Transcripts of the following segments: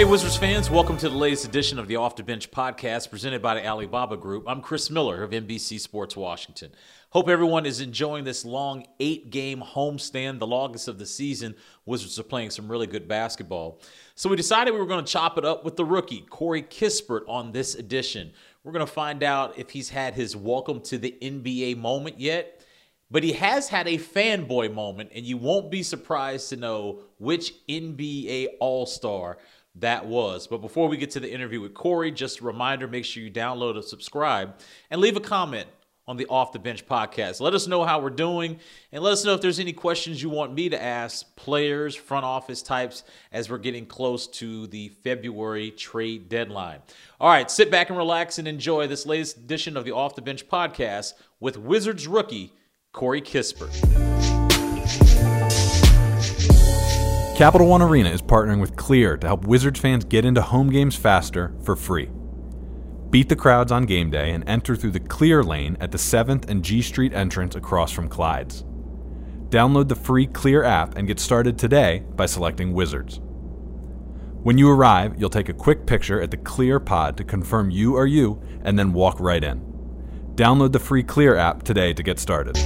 Hey, Wizards fans, welcome to the latest edition of the Off the Bench podcast presented by the Alibaba Group. I'm Chris Miller of NBC Sports Washington. Hope everyone is enjoying this long eight game homestand, the longest of the season. Wizards are playing some really good basketball. So we decided we were going to chop it up with the rookie, Corey Kispert, on this edition. We're going to find out if he's had his welcome to the NBA moment yet. But he has had a fanboy moment, and you won't be surprised to know which NBA All Star that was. But before we get to the interview with Corey, just a reminder make sure you download and subscribe and leave a comment on the Off the Bench podcast. Let us know how we're doing and let us know if there's any questions you want me to ask players, front office types as we're getting close to the February trade deadline. All right, sit back and relax and enjoy this latest edition of the Off the Bench podcast with Wizards rookie Corey Kispert. Capital One Arena is partnering with Clear to help Wizards fans get into home games faster for free. Beat the crowds on game day and enter through the Clear lane at the 7th and G Street entrance across from Clyde's. Download the free Clear app and get started today by selecting Wizards. When you arrive, you'll take a quick picture at the Clear pod to confirm you are you and then walk right in. Download the free Clear app today to get started.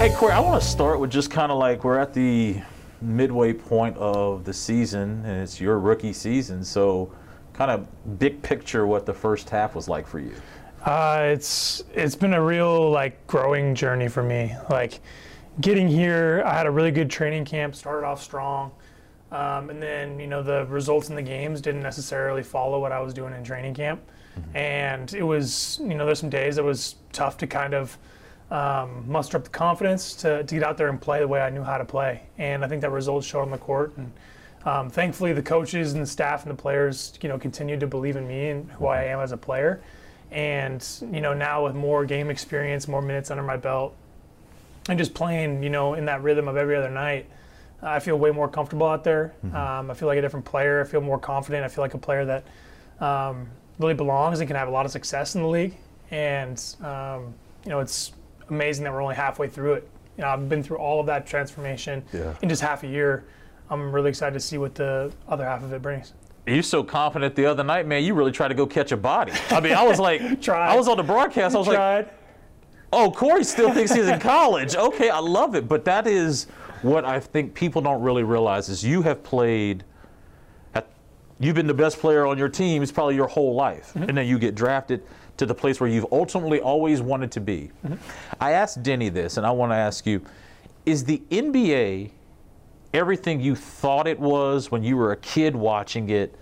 Hey, Corey, I want to start with just kind of like we're at the midway point of the season, and it's your rookie season. So, kind of big picture, what the first half was like for you. Uh, it's it's been a real like growing journey for me. Like getting here, I had a really good training camp. Started off strong, um, and then you know the results in the games didn't necessarily follow what I was doing in training camp, mm-hmm. and it was you know there's some days it was tough to kind of um, muster up the confidence to, to get out there and play the way I knew how to play. And I think that results showed on the court. And um, thankfully, the coaches and the staff and the players, you know, continued to believe in me and who I am as a player. And you know, now with more game experience, more minutes under my belt, and just playing, you know, in that rhythm of every other night, I feel way more comfortable out there. Mm-hmm. Um, I feel like a different player. I feel more confident. I feel like a player that um, really belongs and can have a lot of success in the league. And um, you know, it's amazing that we're only halfway through it. You know, I've been through all of that transformation yeah. in just half a year. I'm really excited to see what the other half of it brings. You're so confident the other night, man. You really tried to go catch a body. I mean, I was like, I was on the broadcast. I was tried. like, oh, Corey still thinks he's in college. Okay, I love it. But that is what I think people don't really realize is you have played. At, you've been the best player on your team. It's probably your whole life, mm-hmm. and then you get drafted to the place where you've ultimately always wanted to be. Mm-hmm. I asked Deni this, and I want to ask you is the NBA everything you thought it was when you were a kid watching it,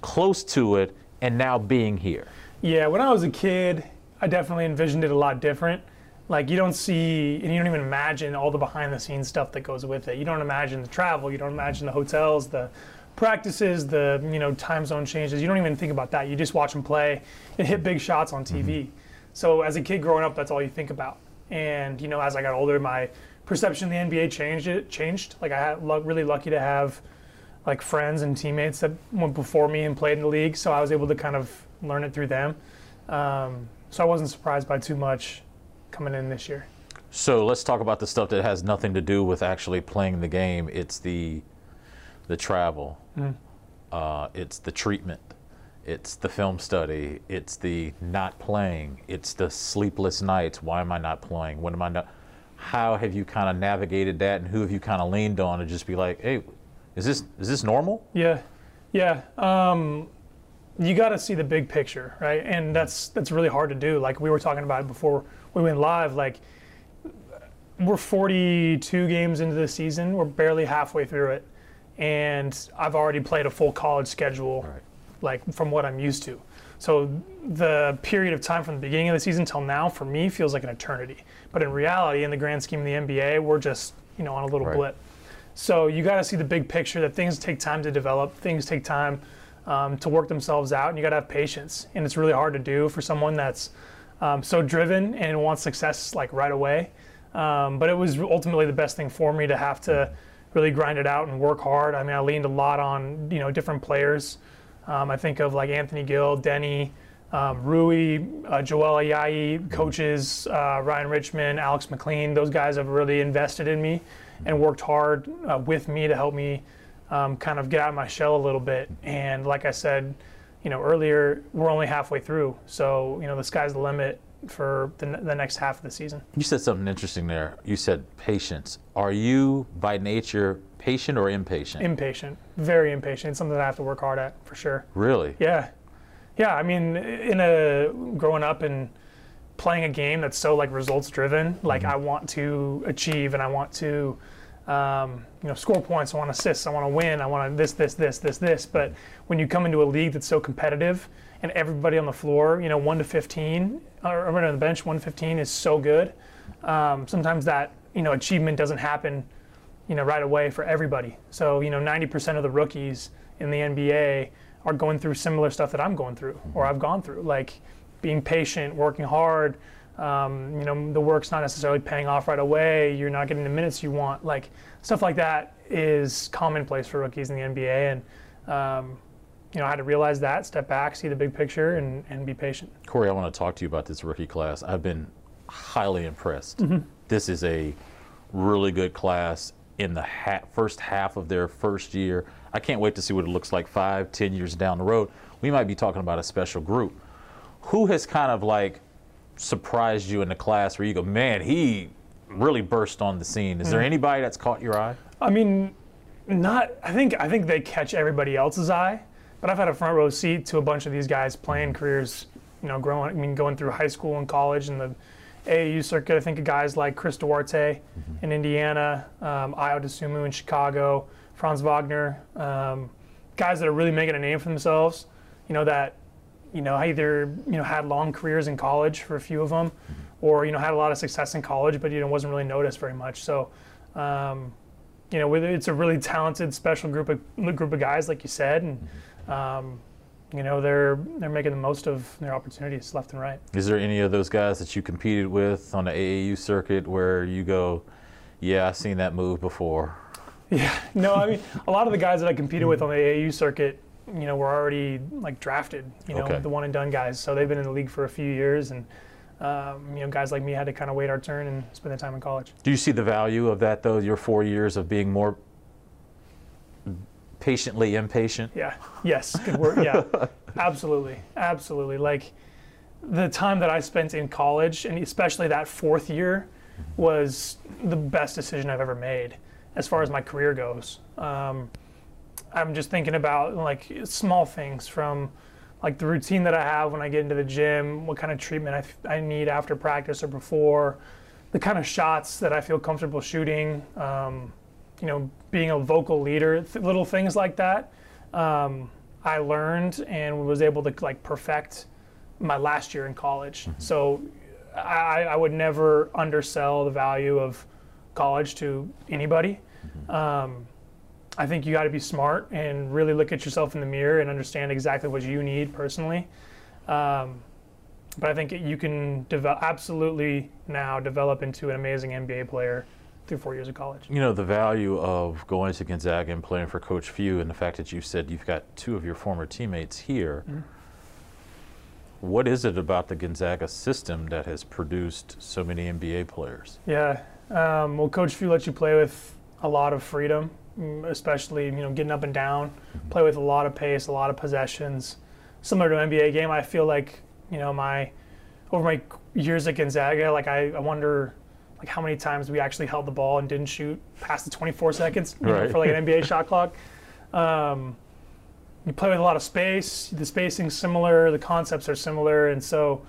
close to it, and now being here? Yeah, when I was a kid, I definitely envisioned it a lot different. Like you don't see, and you don't even imagine all the behind-the-scenes stuff that goes with it. You don't imagine the travel. You don't imagine the hotels, the practices, the you know time zone changes. You don't even think about that. You just watch them play and hit big shots on TV. Mm-hmm. So as a kid growing up, that's all you think about. And you know, as I got older, my perception of the NBA changed. It changed. Like I had really lucky to have like friends and teammates that went before me and played in the league, so I was able to kind of learn it through them. Um, so I wasn't surprised by too much coming in this year. So let's talk about the stuff that has nothing to do with actually playing the game. It's the the travel, mm. uh, it's the treatment, it's the film study, it's the not playing, it's the sleepless nights. Why am I not playing? When am I not? How have you kind of navigated that, and who have you kind of leaned on to just be like, hey, is this is this normal? Yeah, yeah. Um, you got to see the big picture, right? And that's that's really hard to do. Like we were talking about before we went live, like we're 42 games into the season. We're barely halfway through it and I've already played a full college schedule, right. like from what I'm used to. So the period of time from the beginning of the season till now for me feels like an eternity. But in reality, in the grand scheme of the NBA, we're just you know on a little right. blip. So you got to see the big picture that things take time to develop, things take time um, to work themselves out, and you got to have patience. And it's really hard to do for someone that's um, so driven and wants success like right away. Um, but it was ultimately the best thing for me to have to really grind it out and work hard. I mean, I leaned a lot on you know different players. Um, I think of like Anthony Gill, Deni, um, Rui, uh, Joel Ayayi, coaches uh, Ryan Richman, Alex McLean. Those guys have really invested in me and worked hard uh, with me to help me um, kind of get out of my shell a little bit. And like I said, you know, earlier, we're only halfway through. So, you know, the sky's the limit for the, the next half of the season. You said something interesting there. You said patience. Are you by nature patient or impatient? Impatient, very impatient. It's something that I have to work hard at for sure. Really? Yeah, yeah. I mean, in a growing up and playing a game that's so like results driven, like I want to achieve and I want to, um, you know, score points. I want assists. I want to win. I want to this, this, this, this, this. But when you come into a league that's so competitive and everybody on the floor, you know, one to fifteen, or everybody on the bench, one to fifteen is so good. Um, sometimes that you know achievement doesn't happen, you know, right away for everybody. So you know, ninety percent of the rookies in the NBA are going through similar stuff that I'm going through or I've gone through, like being patient, working hard. Um, you know, the work's not necessarily paying off right away. You're not getting the minutes you want. Like stuff like that is commonplace for rookies in the NBA, and um, you know, I had to realize that, step back, see the big picture, and, and be patient. Corey, I want to talk to you about this rookie class. I've been highly impressed. Mm-hmm. This is a really good class in the ha- first half of their first year. I can't wait to see what it looks like five, ten years down the road. We might be talking about a special group. Who has kind of like surprised you in the class where you go, man, he really burst on the scene? Is mm-hmm. there anybody that's caught your eye? I mean, not. I think I think they catch everybody else's eye. But I've had a front row seat to a bunch of these guys playing careers, you know, growing. I mean, going through high school and college and the AAU circuit. I think of guys like Chris Duarte mm-hmm. in Indiana, um, Ayo Dosunmu in Chicago, Franz Wagner, um, guys that are really making a name for themselves. You know that, you know, either you know had long careers in college for a few of them, or you know had a lot of success in college, but you know wasn't really noticed very much. So. Um, you know, it's a really talented, special group of group of guys, like you said, and um, you know they're they're making the most of their opportunities left and right. Is there any of those guys that you competed with on the AAU circuit where you go, yeah, I've seen that move before? Yeah, no, I mean a lot of the guys that I competed with on the AAU circuit, you know, were already like drafted, you know, okay. the one and done guys. So they've been in the league for a few years, and um, you know, guys like me had to kind of wait our turn and spend the time in college. Do you see the value of that though? Your four years of being more patiently impatient. Yeah. Yes. Good word. Yeah. absolutely. Absolutely. Like the time that I spent in college, and especially that fourth year, was the best decision I've ever made as far as my career goes. Um, I'm just thinking about like small things from like the routine that I have when I get into the gym, what kind of treatment I, I need after practice or before, the kind of shots that I feel comfortable shooting. Um, you know, being a vocal leader, th- little things like that. Um, I learned and was able to like perfect my last year in college. Mm-hmm. So I, I, would never undersell the value of college to anybody. Mm-hmm. Um, I think you got to be smart and really look at yourself in the mirror and understand exactly what you need personally. Um, but I think you can develop absolutely now develop into an amazing NBA player through four years of college. You know, the value of going to Gonzaga and playing for Coach Few and the fact that you said you've got two of your former teammates here. Mm-hmm. What is it about the Gonzaga system that has produced so many NBA players? Yeah, um, well, Coach Few lets you play with a lot of freedom, especially you know getting up and down, play with a lot of pace, a lot of possessions. Similar to an NBA game, I feel like you know my over my years at Gonzaga, like I, I wonder like how many times we actually held the ball and didn't shoot past the 24 seconds right. know, for like an NBA shot clock. Um, you play with a lot of space. The spacing's similar. The concepts are similar, and so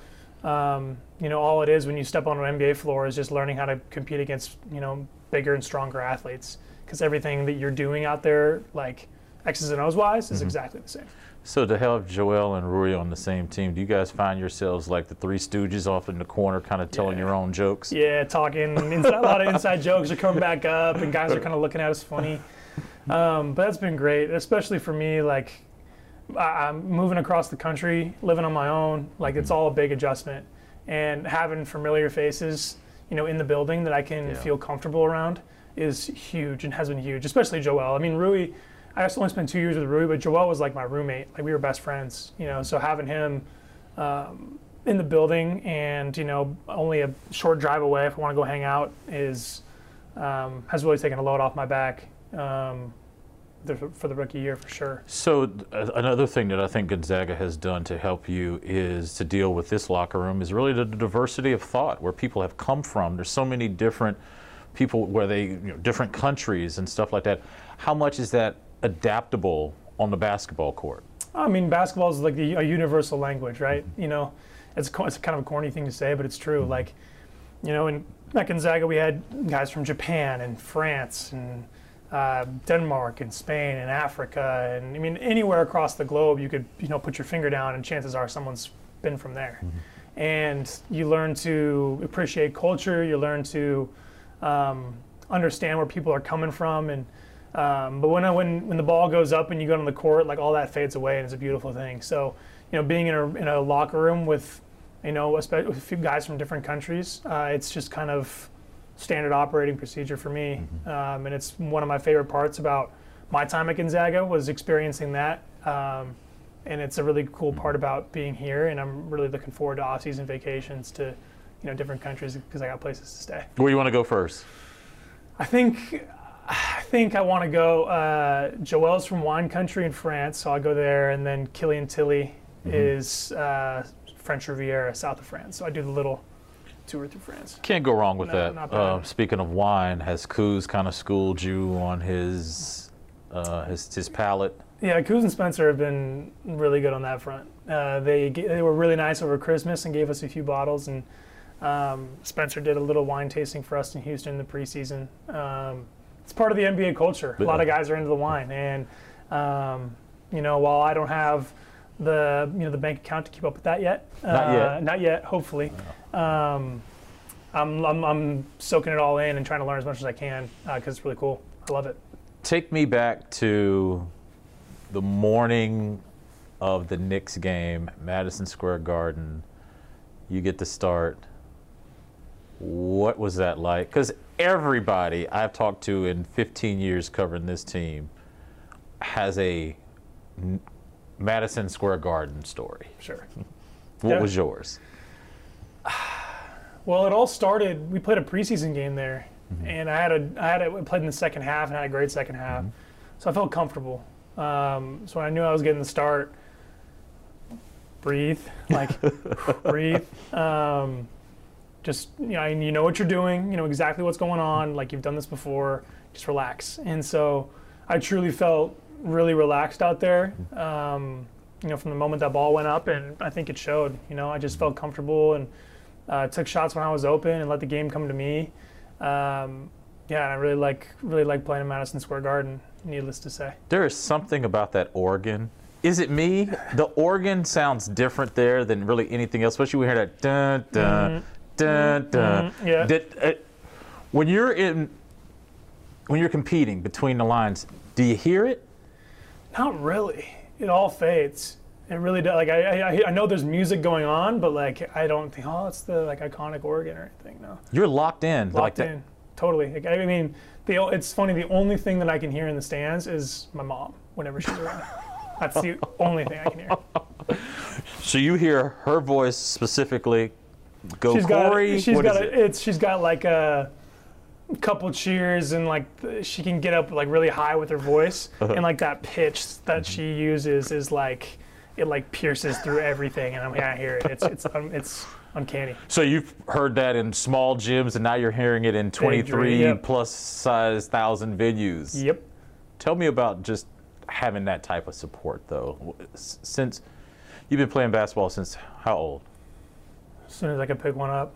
um, you know all it is when you step on an NBA floor is just learning how to compete against you know bigger and stronger athletes because everything that you're doing out there, like X's and O's wise, is mm-hmm. exactly the same. So to have Joel and Rui on the same team, do you guys find yourselves like the three stooges off in the corner, kind of telling yeah. your own jokes? Yeah, talking. Inside, a lot of inside jokes are coming back up, and guys are kind of looking at us funny. Um, but that's been great, especially for me. Like I, am moving across the country, living on my own. Like it's all a big adjustment, and having familiar faces, you know, in the building that I can yeah. feel comfortable around is huge and has been huge. Especially Joel. I mean, Rui I only spent two years with Rui, but Joel was like my roommate. Like we were best friends, you know. So having him um, in the building and you know only a short drive away if I want to go hang out is um, has really taken a load off my back. Um, for the rookie year for sure. So uh, another thing that I think Gonzaga has done to help you is to deal with this locker room is really the diversity of thought, where people have come from. There's so many different people, where they you know, different countries and stuff like that. How much is that adaptable on the basketball court? I mean, basketball is like a universal language, right? You know, it's it's kind of a corny thing to say, but it's true. Like, you know, in at Gonzaga, we had guys from Japan and France and uh, Denmark and Spain and Africa, and I mean anywhere across the globe, you could you know put your finger down, and chances are someone's been from there. Mm-hmm. And you learn to appreciate culture. You learn to um, understand where people are coming from, and um, but when when when the ball goes up and you go on the court, like all that fades away, and it's a beautiful thing. So you know, being in a in a locker room with you know, especially with a few guys from different countries, uh, it's just kind of standard operating procedure for me. Mm-hmm. Um, and it's one of my favorite parts about my time at Gonzaga was experiencing that. Um, and it's a really cool part mm-hmm. about being here. And I'm really looking forward to off-season vacations to, you know, different countries because I got places to stay. Where do you want to go first? I think I think I want to go. Uh, Joel's from wine country in France, so I'll go there. And then Killian Tilly mm-hmm. is uh, French Riviera, south of France. So I do the little tour through France. Can't go wrong with no, that. Uh, speaking of wine, has Kuz kind of schooled you on his uh, his his palate? Yeah, Kuz and Spencer have been really good on that front. Uh, they they were really nice over Christmas and gave us a few bottles, and um, Spencer did a little wine tasting for us in Houston in the preseason. Um, it's part of the NBA culture. A lot of guys are into the wine, and um, you know, while I don't have the you know the bank account to keep up with that yet. Not uh, yet. Not yet. Hopefully. Um, I'm, I'm, I'm soaking it all in and trying to learn as much as I can because uh, it's really cool. I love it. Take me back to the morning of the Knicks game, Madison Square Garden. You get to start. What was that like? Because everybody I've talked to in 15 years covering this team has a Madison Square Garden story. Sure. what yeah. was yours? Well, it all started. We played a preseason game there, mm-hmm. and I had a I had a, played in the second half and had a great second half, mm-hmm. so I felt comfortable. Um, so when I knew I was getting the start, breathe, like breathe. Um, just you know, you know what you're doing. You know exactly what's going on. Like you've done this before. Just relax. And so I truly felt really relaxed out there. Um, you know, from the moment that ball went up, and I think it showed. You know, I just felt comfortable and uh, took shots when I was open and let the game come to me. Um, yeah, I really like really like playing in Madison Square Garden. Needless to say, there is something about that organ. Is it me? The organ sounds different there than really anything else. Especially when we hear that dun dun mm-hmm. Dun dun. Mm-hmm. Yeah. Did, uh, when you're in, when you're competing between the lines, do you hear it? Not really. It all fades. It really does. Like I, I, I know there's music going on, but like I don't think, oh, it's the like iconic organ or anything. No. You're locked in. Locked like in. That. Totally. Like, I mean, the it's funny. The only thing that I can hear in the stands is my mom whenever she's around. That's the only thing I can hear. So you hear her voice specifically. Go she's Corey. Got, she's what got a, it? it's she's got like a couple cheers and like she can get up like really high with her voice uh-huh. and like that pitch that mm-hmm. she uses is like it like pierces through everything and I'm yeah, I hear it. It's it's um, it's uncanny. So you've heard that in small gyms and now you're hearing it in 23 yep. plus size thousand venues. Yep. Tell me about just having that type of support though. Since you've been playing basketball since how old? As soon as I could pick one up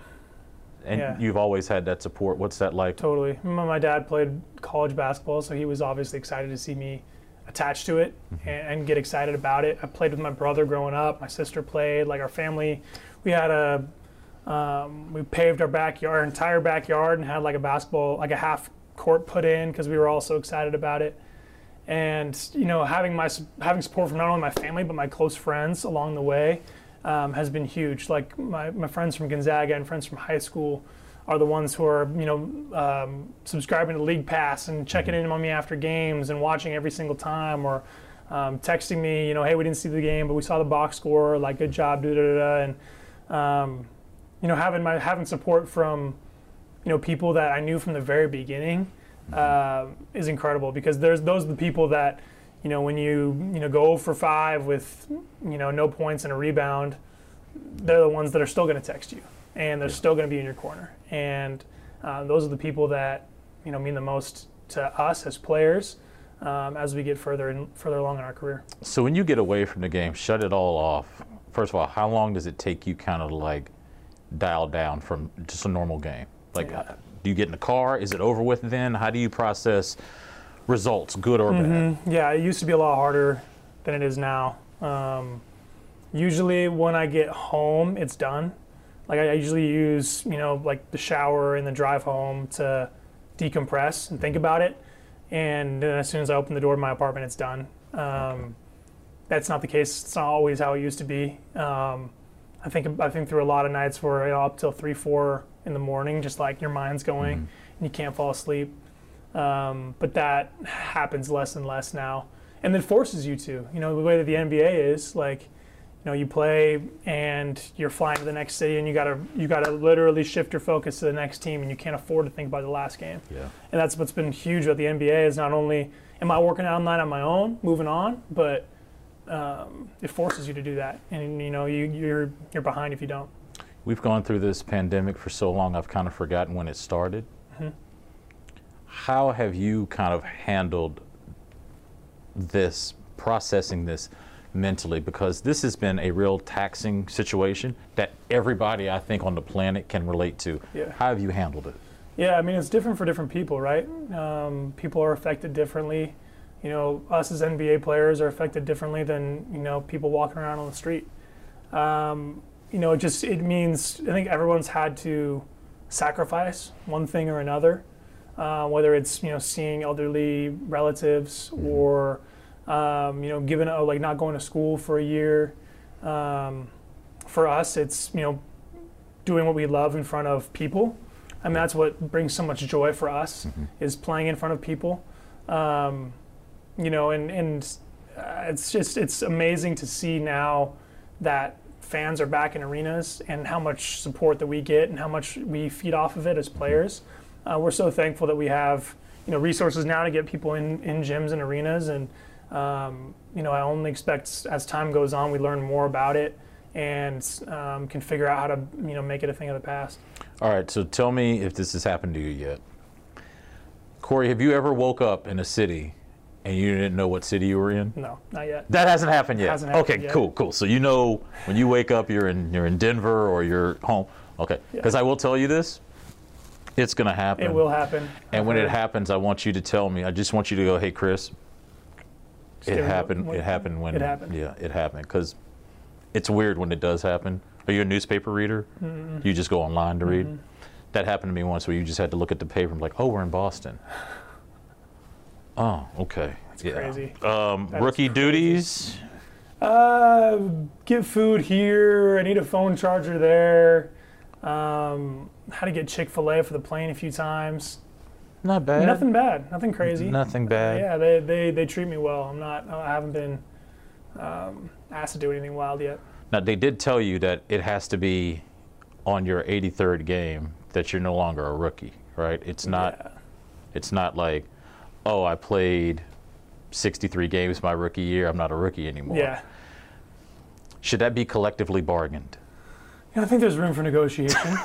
and yeah. you've always had that support. What's that like? Totally. My dad played college basketball, so he was obviously excited to see me attached to it mm-hmm. and, get excited about it. I played with my brother growing up. My sister played. Like our family, we had a um, we paved our backyard, our entire backyard, and had like a basketball, like a half court put in because we were all so excited about it. And you know, having my having support from not only my family but my close friends along the way um, has been huge. Like my, my friends from Gonzaga and friends from high school are the ones who are you know um, subscribing to League Pass and checking in on me after games and watching every single time or um, texting me, you know, hey, we didn't see the game, but we saw the box score. Like, good job, da da da. And um, you know, having my having support from you know people that I knew from the very beginning uh, is incredible because there's those are the people that you know when you you know go for five with you know no points and a rebound, they're the ones that are still going to text you and they're still going to be in your corner and uh, those are the people that you know mean the most to us as players um, as we get further and further along in our career. So when you get away from the game, shut it all off. First of all, how long does it take you kind of like dial down from just a normal game? Like, Yeah. uh, do you get in the car? Is it over with then? How do you process results, good or bad? Yeah, it used to be a lot harder than it is now. Um, usually, when I get home, it's done. Like I usually use, you know, like the shower and the drive home to decompress and think about it. And then as soon as I open the door to my apartment, it's done. Um, That's not the case. It's not always how it used to be. Um, I think I think through a lot of nights where you know, up till three, four in the morning, just like your mind's going and you can't fall asleep. Um, but that happens less and less now, and then forces you to. You know, the way that the NBA is, like, you know, you play and you're flying to the next city, and you gotta you gotta literally shift your focus to the next team, and you can't afford to think about the last game. Yeah. And that's what's been huge about the NBA is not only am I working out online on my own, moving on, but um, it forces you to do that, and you know you you're you're behind if you don't. We've gone through this pandemic for so long, I've kind of forgotten when it started. How have you kind of handled this, processing this mentally? Because this has been a real taxing situation that everybody, I think, on the planet can relate to. Yeah. How have you handled it? Yeah, I mean it's different for different people, right? Um, people are affected differently. You know, us as NBA players are affected differently than you know people walking around on the street. Um, you know, it just it means I think everyone's had to sacrifice one thing or another, uh, whether it's you know seeing elderly relatives or um, you know giving a, like not going to school for a year. Um, for us, it's you know doing what we love in front of people. I mean, that's what brings so much joy for us is playing in front of people. Um, you know, and and uh, it's just it's amazing to see now that fans are back in arenas and how much support that we get and how much we feed off of it as players. Uh, we're so thankful that we have you know resources now to get people in in gyms and arenas and um, you know I only expect as time goes on we learn more about it and um, can figure out how to you know make it a thing of the past. All right, so tell me if this has happened to you yet. Corey, have you ever woke up in a city and you didn't know what city you were in? No, not yet. That hasn't happened yet. Hasn't happened okay, yet. cool, cool. So you know when you wake up, you're in you're in Denver or you're home. Okay, Yeah. because I will tell you this, it's gonna happen. It will happen. And when it happens, I want you to tell me. I just want you to go, hey, Chris. It happened. what- It happened when. It happened. Yeah, it happened because it's weird when it does happen. Are you a newspaper reader? You just go online to read. That happened to me once, where you just had to look at the paper and be like, oh, we're in Boston. Oh, okay. That's crazy. Um, That rookie crazy. duties. Uh, get food here. I need a phone charger there. Um, how to get Chick Fil A for the plane a few times. Not bad. Nothing bad. Nothing crazy. Nothing bad. Yeah, they, they they treat me well. I'm not. I haven't been um, asked to do anything wild yet. Now they did tell you that it has to be on your 83rd game that you're no longer a rookie, right? It's not. Yeah. It's not like, oh, I played 63 games my rookie year. I'm not a rookie anymore. Yeah. Should that be collectively bargained? Yeah, I think there's room for negotiation.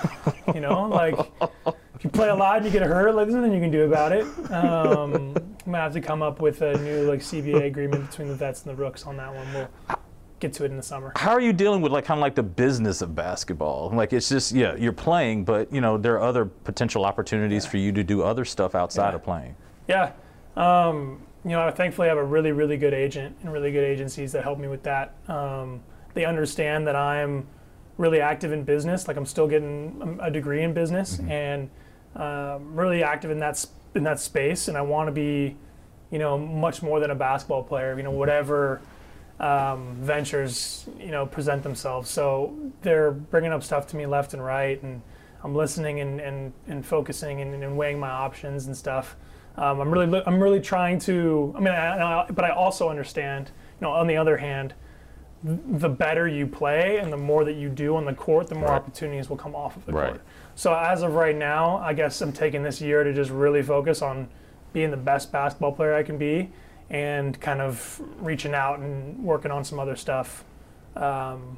you know, like if you play a lot and you get hurt, like there's nothing you can do about it. Um, I'm gonna have to come up with a new like CBA agreement between the vets and the rooks on that one. We'll get to it in the summer. How are you dealing with like kind of like the business of basketball? Like it's just yeah, you're playing, but you know there are other potential opportunities for you to do other stuff outside Yeah. of playing. Yeah. Um, you know, I thankfully have a really, really good agent and really good agencies that help me with that. Um, they understand that I'm really active in business. Like I'm still getting a degree in business and um, really active in that in that space. And I want to be, you know, much more than a basketball player. You know, whatever um, ventures you know present themselves. So they're bringing up stuff to me left and right, and I'm listening and and, and focusing and, and weighing my options and stuff. Um, I'm really I'm really trying to. I mean, I, I, but I also understand. You know, on the other hand, the better you play and the more that you do on the court, the more Right. opportunities will come off of the Right. court. So as of right now, I guess I'm taking this year to just really focus on being the best basketball player I can be and kind of reaching out and working on some other stuff. Um,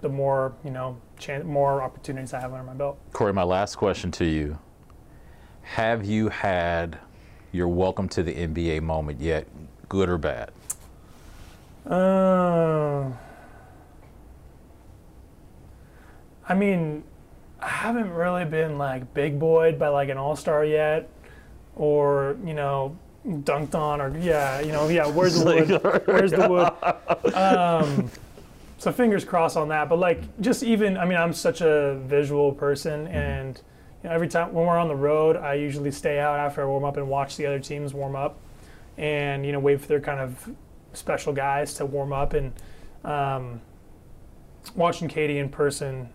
the more you know, chan- more opportunities I have under my belt. Corey, my last question to you: Have you had your welcome to the NBA moment yet, good or bad? Uh, I mean, I haven't really been like big boyed by like an all star yet, or you know, dunked on, or yeah, you know, yeah. Where's the wood? Where's the wood? Um, so fingers crossed on that. But like, just even, I mean, I'm such a visual person, and you know, every time when we're on the road, I usually stay out after I warm up and watch the other teams warm up, and you know, wait for their kind of special guys to warm up and. Um, watching KD in person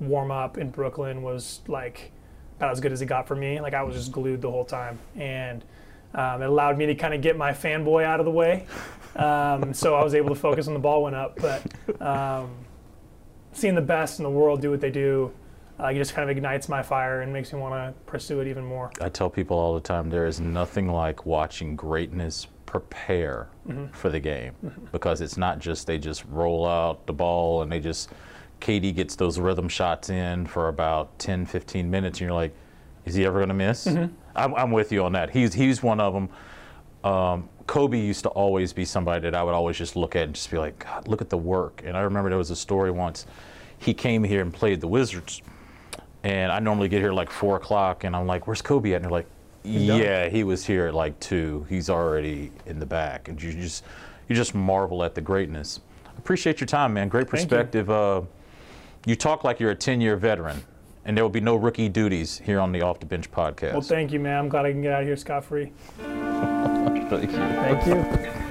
warm up in Brooklyn was like about as good as it got for me. Like I was just glued the whole time, and um, it allowed me to kind of get my fanboy out of the way. Um, so I was able to focus on the ball went up. But um, seeing the best in the world do what they do, uh, it just kind of ignites my fire and makes me want to pursue it even more. I tell people all the time there is nothing like watching greatness prepare mm-hmm. for the game mm-hmm. because it's not just they just roll out the ball and they just KD gets those rhythm shots in for about 10, 15 minutes, and you're like, is he ever going to miss? Mm-hmm. I'm, I'm, with you on that. He's, he's one of them. Um, Kobe used to always be somebody that I would always just look at and just be like, God, look at the work. And I remember there was a story once. He came here and played the Wizards, and I normally get here like four o'clock, and I'm like, "Where's Kobe at?" And they're like, "Yeah, he was here at like two. He's already in the back." And you just you just marvel at the greatness. Appreciate your time, man. Great perspective. Uh, you talk like you're a 10 year veteran, and there will be no rookie duties here on the Off the Bench podcast. Well, thank you, man. I'm glad I can get out of here scot free. thank you. Thank you.